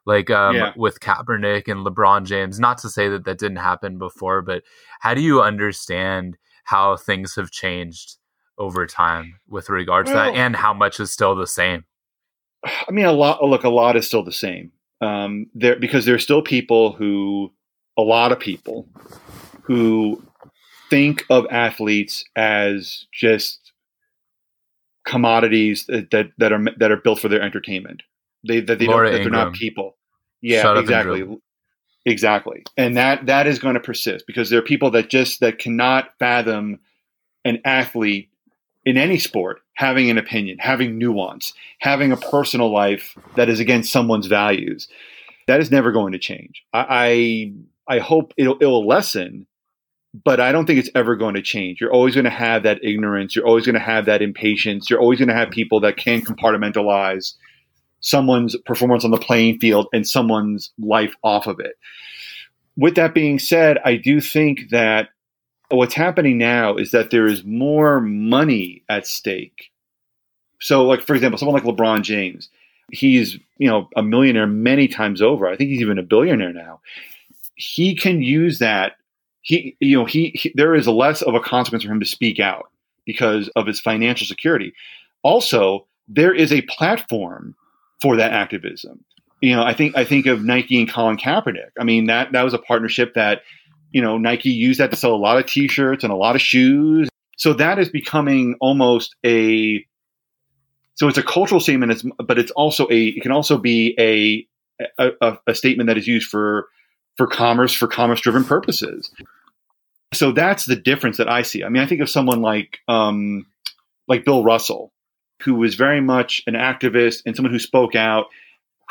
Like um, Yeah. with Kaepernick and LeBron James. Not to say that that didn't happen before, but how do you understand how things have changed over time with regards to that, and how much is still the same? I mean, a lot. Look, a lot is still the same. Um, there because there are still people who, a lot of people, who think of athletes as just commodities that that, that are that are built for their entertainment. They that they Laura don't that they're not people. Yeah, exactly. Exactly. And that that is going to persist because there are people that just that cannot fathom an athlete in any sport having an opinion, having nuance, having a personal life that is against someone's values. That is never going to change. I I, I hope it'll, it'll lessen, but I don't think it's ever going to change. You're always going to have that ignorance. You're always going to have that impatience. You're always going to have people that can compartmentalize someone's performance on the playing field and someone's life off of it. With that being said, I do think that what's happening now is that there is more money at stake. So, like for example, someone like LeBron James, he's you know a millionaire many times over. I think he's even a billionaire now. He can use that. He you know he, he there is less of a consequence for him to speak out because of his financial security. Also, there is a platform for that activism. You know, I think I think of Nike and Colin Kaepernick. I mean that that was a partnership that you know Nike used that to sell a lot of T-shirts and a lot of shoes. So that is becoming almost a so it's a cultural statement, it's, but it's also a it can also be a a, a statement that is used for for commerce for commerce driven purposes. So that's the difference that I see. I mean, I think of someone like um, like Bill Russell, who was very much an activist and someone who spoke out.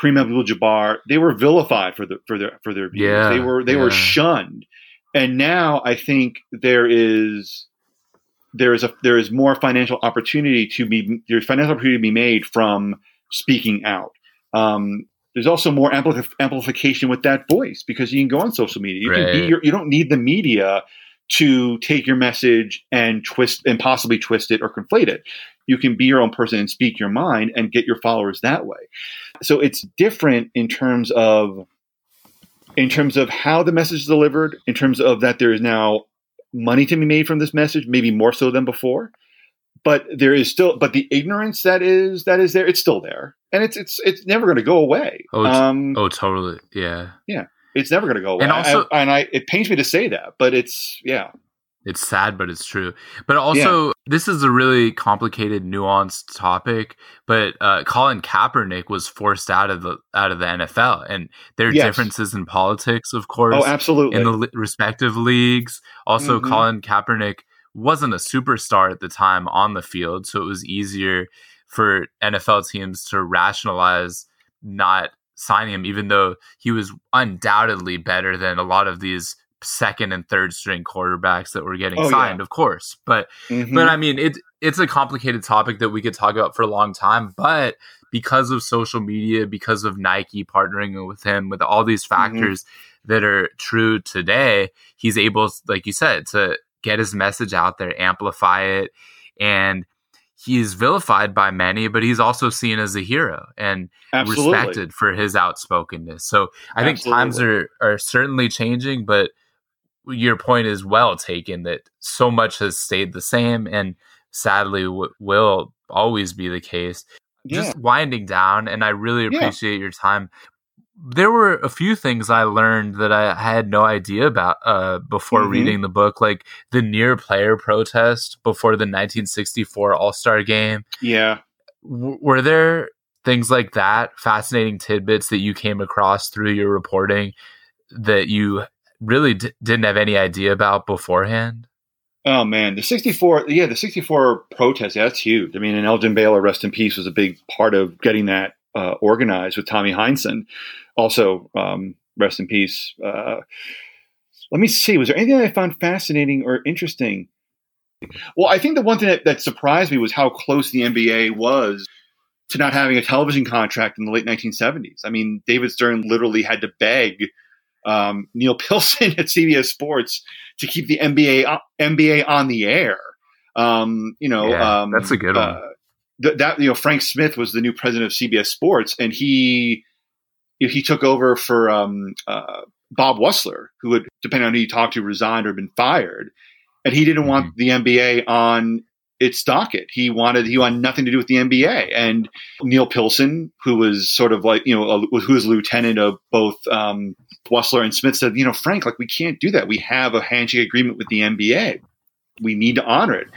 Kareem Abdul-Jabbar, they were vilified for the for their for their views. Yeah, they were they were shunned, and now I think there is there is a there is more financial opportunity to be there's financial opportunity to be made from speaking out. Um, there's also more ampli- amplification with that voice because you can go on social media. You can be your, you don't need the media to take your message and twist and possibly twist it or conflate it. You can be your own person and speak your mind and get your followers that way. So it's different in terms of in terms of how the message is delivered, in terms of that there is now money to be made from this message, maybe more so than before. But there is still, but the ignorance that is that is there, it's still there, and it's it's it's never going to go away. Oh, um, Oh, totally. Yeah. Yeah. It's never going to go away. And also- I, and I, it pains me to say that, but it's yeah, It's sad, but it's true. But also, this is a really complicated, nuanced topic. But uh, Colin Kaepernick was forced out of the out of the NFL, and there are Yes. differences in politics, of course, oh, absolutely. in the li- respective leagues. Also, Mhm. Colin Kaepernick wasn't a superstar at the time on the field, so it was easier for NFL teams to rationalize not signing him, even though he was undoubtedly better than a lot of these second and third string quarterbacks that were getting Oh, yeah. signed, of course. But Mhm. but I mean, it it's a complicated topic that we could talk about for a long time. But because of social media, because of Nike partnering with him, with all these Mm-hmm. factors that are true today, he's able, like you said, to get his message out there, amplify it, and he's vilified by many, but he's also seen as a hero and absolutely. respected for his outspokenness. So I think times are are certainly changing, but your point is well taken that so much has stayed the same and sadly w- will always be the case. Yeah. Just winding down and I really Yeah. appreciate your time. There were a few things I learned that I had no idea about uh, before Mhm. reading the book, like the near player protest before the 1964 All Star game. Yeah. W- were there things like that, fascinating tidbits that you came across through your reporting that you really d- didn't have any idea about beforehand? Oh man, the '64, yeah, the '64 protest, yeah, that's huge. I mean, and Elgin Baylor, rest in peace, was a big part of getting that uh, organized with Tommy Heinsohn. Also, um, rest in peace. Uh, let me see. Was there anything that I found fascinating or interesting? Well, I think the one thing that, that surprised me was how close the NBA was to not having a television contract in the late 1970s. I mean, David Stern literally had to beg um, Neil Pilson at CBS Sports to keep the NBA NBA on the air. Um, you know, Yeah, um, that's a good one. uh, th- that you know, Frank Smith was the new president of CBS Sports, and he he took over for um, uh, Bob Wussler, who had, depending on who you talked to, resigned or been fired, and he didn't want the NBA on its docket. He wanted he wanted nothing to do with the NBA. And Neil Pilson, who was sort of like you know a, who was lieutenant of both um, Wussler and Smith, said, you know, Frank, like we can't do that. We have a handshake agreement with the NBA. We need to honor it.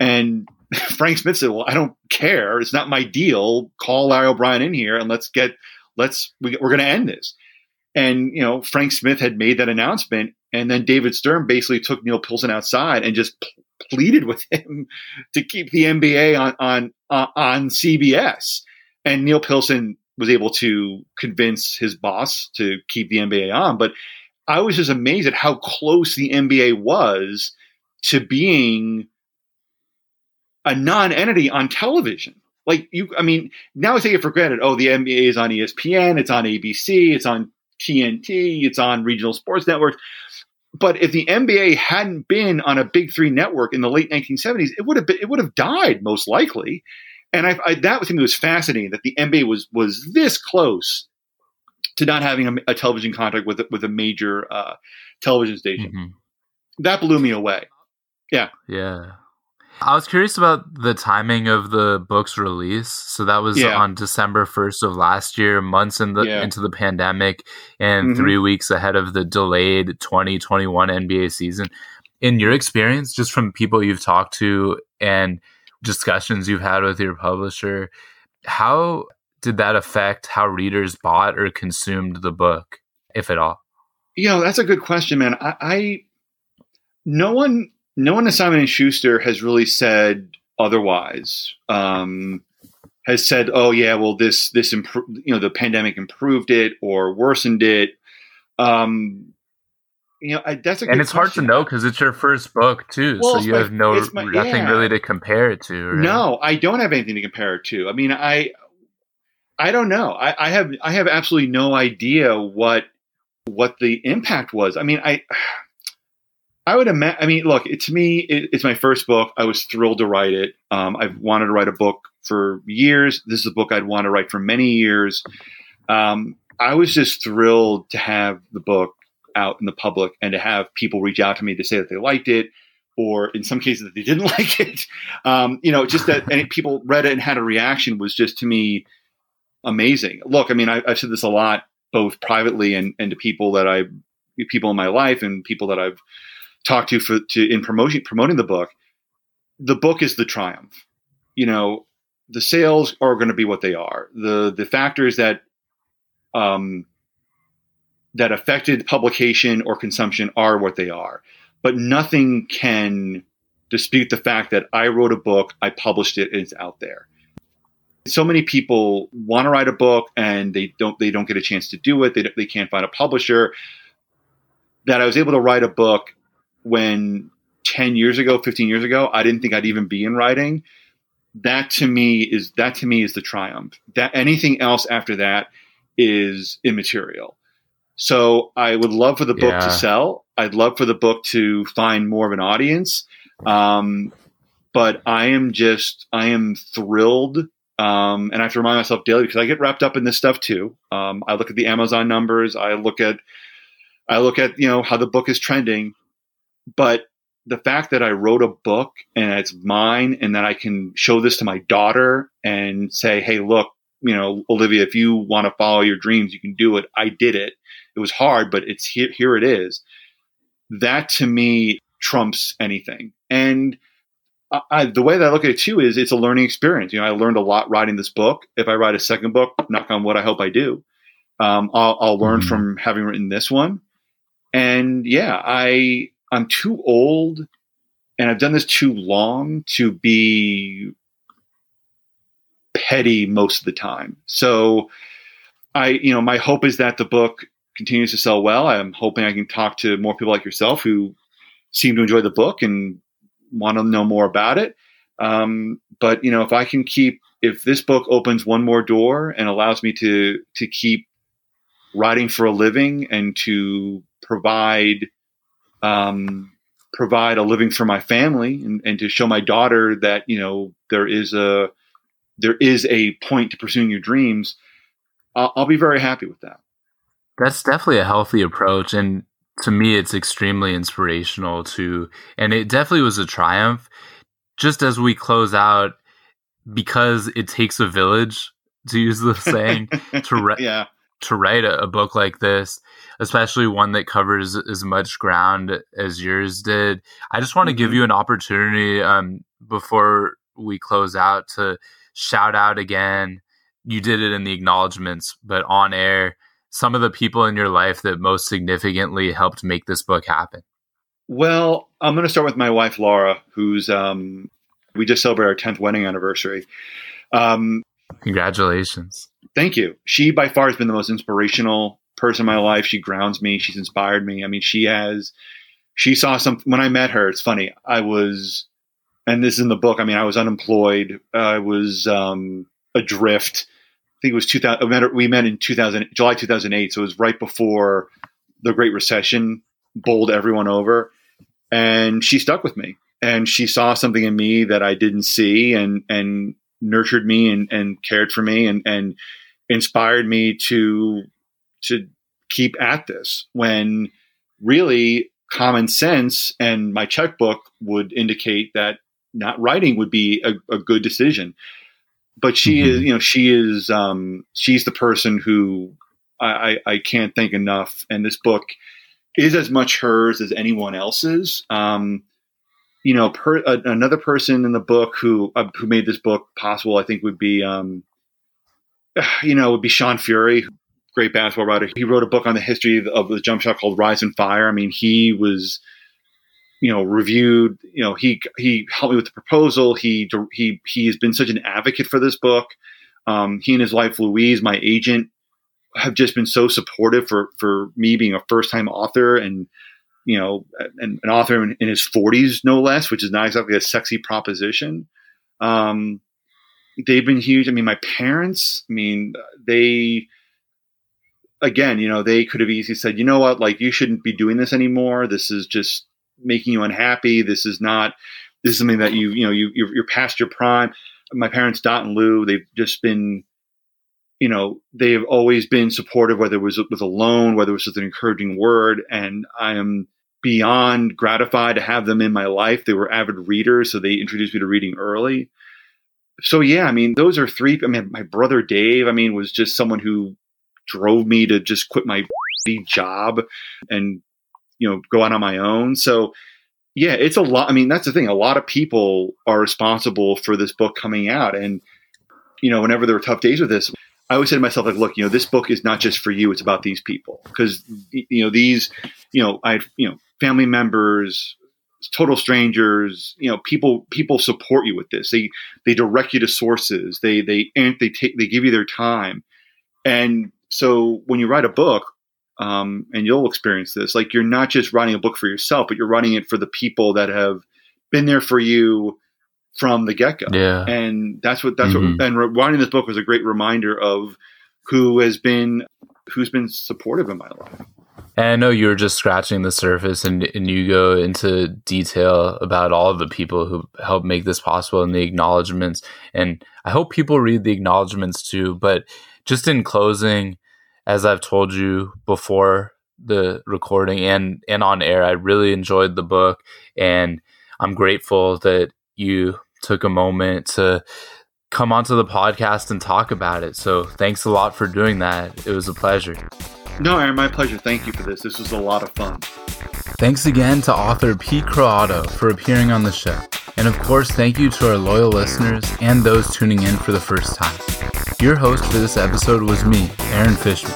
And Frank Smith said, well, I don't care. It's not my deal. Call Larry O'Brien in here and let's get let's we, we're going to end this. And you know, Frank Smith had made that announcement, and then David Stern basically took Neil Pilson outside and just pleaded with him to keep the NBA on on uh, on CBS. And Neil Pilson was able to convince his boss to keep the NBA on. But I was just amazed at how close the NBA was to being a non-entity on television. Like you, I mean, now I take it for granted. Oh, the NBA is on ESPN, it's on ABC, it's on TNT, it's on regional sports networks. But if the NBA hadn't been on a big three network in the late 1970s, it would have been, it would have died most likely. And I, I, that to me was fascinating that the NBA was was this close to not having a, a television contract with with a major uh, television station. Mhm. That blew me away. Yeah. Yeah. I was curious about the timing of the book's release. So that was Yeah. on December 1st of last year, months in the, Yeah. into the pandemic, and Mhm. three weeks ahead of the delayed 2021 NBA season. In your experience, just from people you've talked to and discussions you've had with your publisher, how did that affect how readers bought or consumed the book, if at all? You know, that's a good question, man. I, I no one, no one at Simon and Schuster has really said otherwise. Um, has said, "Oh yeah, well this this impro- you know the pandemic improved it or worsened it." Um, you know, I, that's a And it's hard to know because it's your first book too, Well, so you my- have no my- nothing yeah. really to compare it to. Right? No, I don't have anything to compare it to. I mean, I I don't know. I, I have I have absolutely no idea what what the impact was. I mean, I I would imagine. I mean, look, it, to me, it, it's my first book. I was thrilled to write it. Um, I've wanted to write a book for years. This is a book I'd want to write for many years. Um, I was just thrilled to have the book out in the public and to have people reach out to me to say that they liked it, or in some cases that they didn't like it. Um, you know, just that and people read it and had a reaction was just to me amazing. Look, I mean, I, I've said this a lot, both privately and, and to people that I, people in my life and people that I've talked to for to in promoting promoting the book. The book is the triumph. You know, the sales are going to be what they are. The the factors that um, that affected publication or consumption are what they are. But nothing can dispute the fact that I wrote a book, I published it, and it's out there. So many people want to write a book and they don't they don't get a chance to do it. They they can't find a publisher. That I was able to write a book when 10 years ago, 15 years ago, I didn't think I'd even be in writing. That to me is that to me is the triumph. That anything else after that is immaterial. So I would love for the book Yeah. to sell. I'd love for the book to find more of an audience. Um, but I am just I am thrilled. Um, and I have to remind myself daily because I get wrapped up in this stuff too. Um, I look at the Amazon numbers. I look at I look at you know how the book is trending, but the fact that I wrote a book and it's mine and that I can show this to my daughter and say, "Hey, look, you know, Olivia, if you want to follow your dreams, you can do it. I did it. It was hard, but it's here. Here it is. That to me trumps anything. And I, I, the way that I look at it too is it's a learning experience. You know, I learned a lot writing this book. If I write a second book, knock on wood, I hope I do. Um, I'll, I'll, learn mm-hmm. from having written this one. And yeah, I I'm too old, and I've done this too long to be petty most of the time. So I, you know, my hope is that the book continues to sell well. I'm hoping I can talk to more people like yourself who seem to enjoy the book and want to know more about it. Um, but you know, if I can keep, if this book opens one more door and allows me to to keep writing for a living and to provide um, provide a living for my family and, and to show my daughter that you know there is a there is a point to pursuing your dreams, I'll, I'll be very happy with that. That's definitely a healthy approach, and to me, it's extremely inspirational to, and it definitely was a triumph. Just as we close out, because it takes a village to use the saying to write yeah. To write a, a, book like this, especially one that covers as much ground as yours did. I just want to mm-hmm. give you an opportunity um, before we close out to shout out again. You did it in the acknowledgments, but on air some of the people in your life that most significantly helped make this book happen? Well, I'm going to start with my wife, Laura, who's, um, we just celebrated our 10th wedding anniversary. Um, Congratulations. Thank you. She by far has been the most inspirational person in my life. She grounds me. She's inspired me. I mean, she has, she saw some, when I met her, it's funny. I was, and this is in the book. I mean, I was unemployed. I was, um, adrift I think it was 2000. We met in 2000, July 2008. So it was right before the Great Recession bowled everyone over. And she stuck with me and she saw something in me that I didn't see and, and nurtured me and, and cared for me and, and inspired me to, to keep at this when really common sense and my checkbook would indicate that not writing would be a, a good decision but she mm-hmm. is, you know, she is, um, she's the person who I, I, I, can't thank enough. And this book is as much hers as anyone else's. Um, you know, per, uh, another person in the book who uh, who made this book possible, I think, would be, um, you know, would be Shawn Fury, great basketball writer. He wrote a book on the history of, of the jump shot called Rise and Fire. I mean, he was you know reviewed you know he he helped me with the proposal he he he has been such an advocate for this book um, he and his wife louise my agent have just been so supportive for for me being a first time author and you know an, an author in, in, his 40s no less which is not exactly a sexy proposition um, they've been huge i mean my parents i mean they again you know they could have easily said you know what like you shouldn't be doing this anymore this is just making you unhappy. This is not. This is something that you you know you you're, you're past your prime. My parents, Dot and Lou, they've just been, you know, they have always been supportive, whether it was with a loan, whether it was with an encouraging word, and I am beyond gratified to have them in my life. They were avid readers, so they introduced me to reading early. So yeah, I mean, those are three. I mean, my brother Dave, I mean, was just someone who drove me to just quit my job and you know go out on my own. So yeah, it's a lot. I mean, that's the thing. A lot of people are responsible for this book coming out, and you know, whenever there were tough days with this, I always say to myself, like, look, you know, this book is not just for you; it's about these people because you know these, you know, I, you know, family members, total strangers, you know, people people support you with this. They they direct you to sources. They they and they take they give you their time, and so when you write a book, um, and you'll experience this. Like you're not just writing a book for yourself, but you're writing it for the people that have been there for you from the get go. Yeah, and that's what that's mm-hmm. what. And writing this book was a great reminder of who has been who's been supportive in my life. And I know you're just scratching the surface, and, and you go into detail about all of the people who helped make this possible and the acknowledgments. And I hope people read the acknowledgments too. But just in closing, as I've told you before the recording and and on air, I really enjoyed the book, and I'm grateful that you took a moment to come onto the podcast and talk about it. So thanks a lot for doing that. It was a pleasure. No, Aaron, my pleasure. Thank you for this. This was a lot of fun. Thanks again to author Pete Croatto for appearing on the show. And of course, thank you to our loyal listeners and those tuning in for the first time. Your host for this episode was me, Aaron Fishman.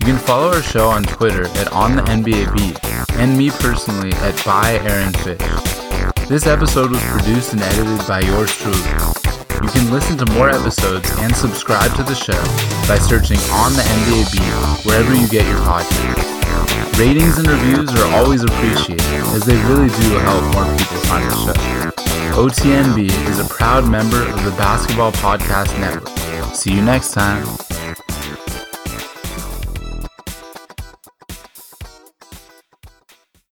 You can follow our show on Twitter at On the NBA Beat and me personally at By Aaron Fish. This episode was produced and edited by yours truly. You can listen to more episodes and subscribe to the show by searching On the NBA Beat wherever you get your podcasts. Ratings and reviews are always appreciated as they really do help more people find the show. OTNB is a proud member of the Basketball Podcast Network. See you next time.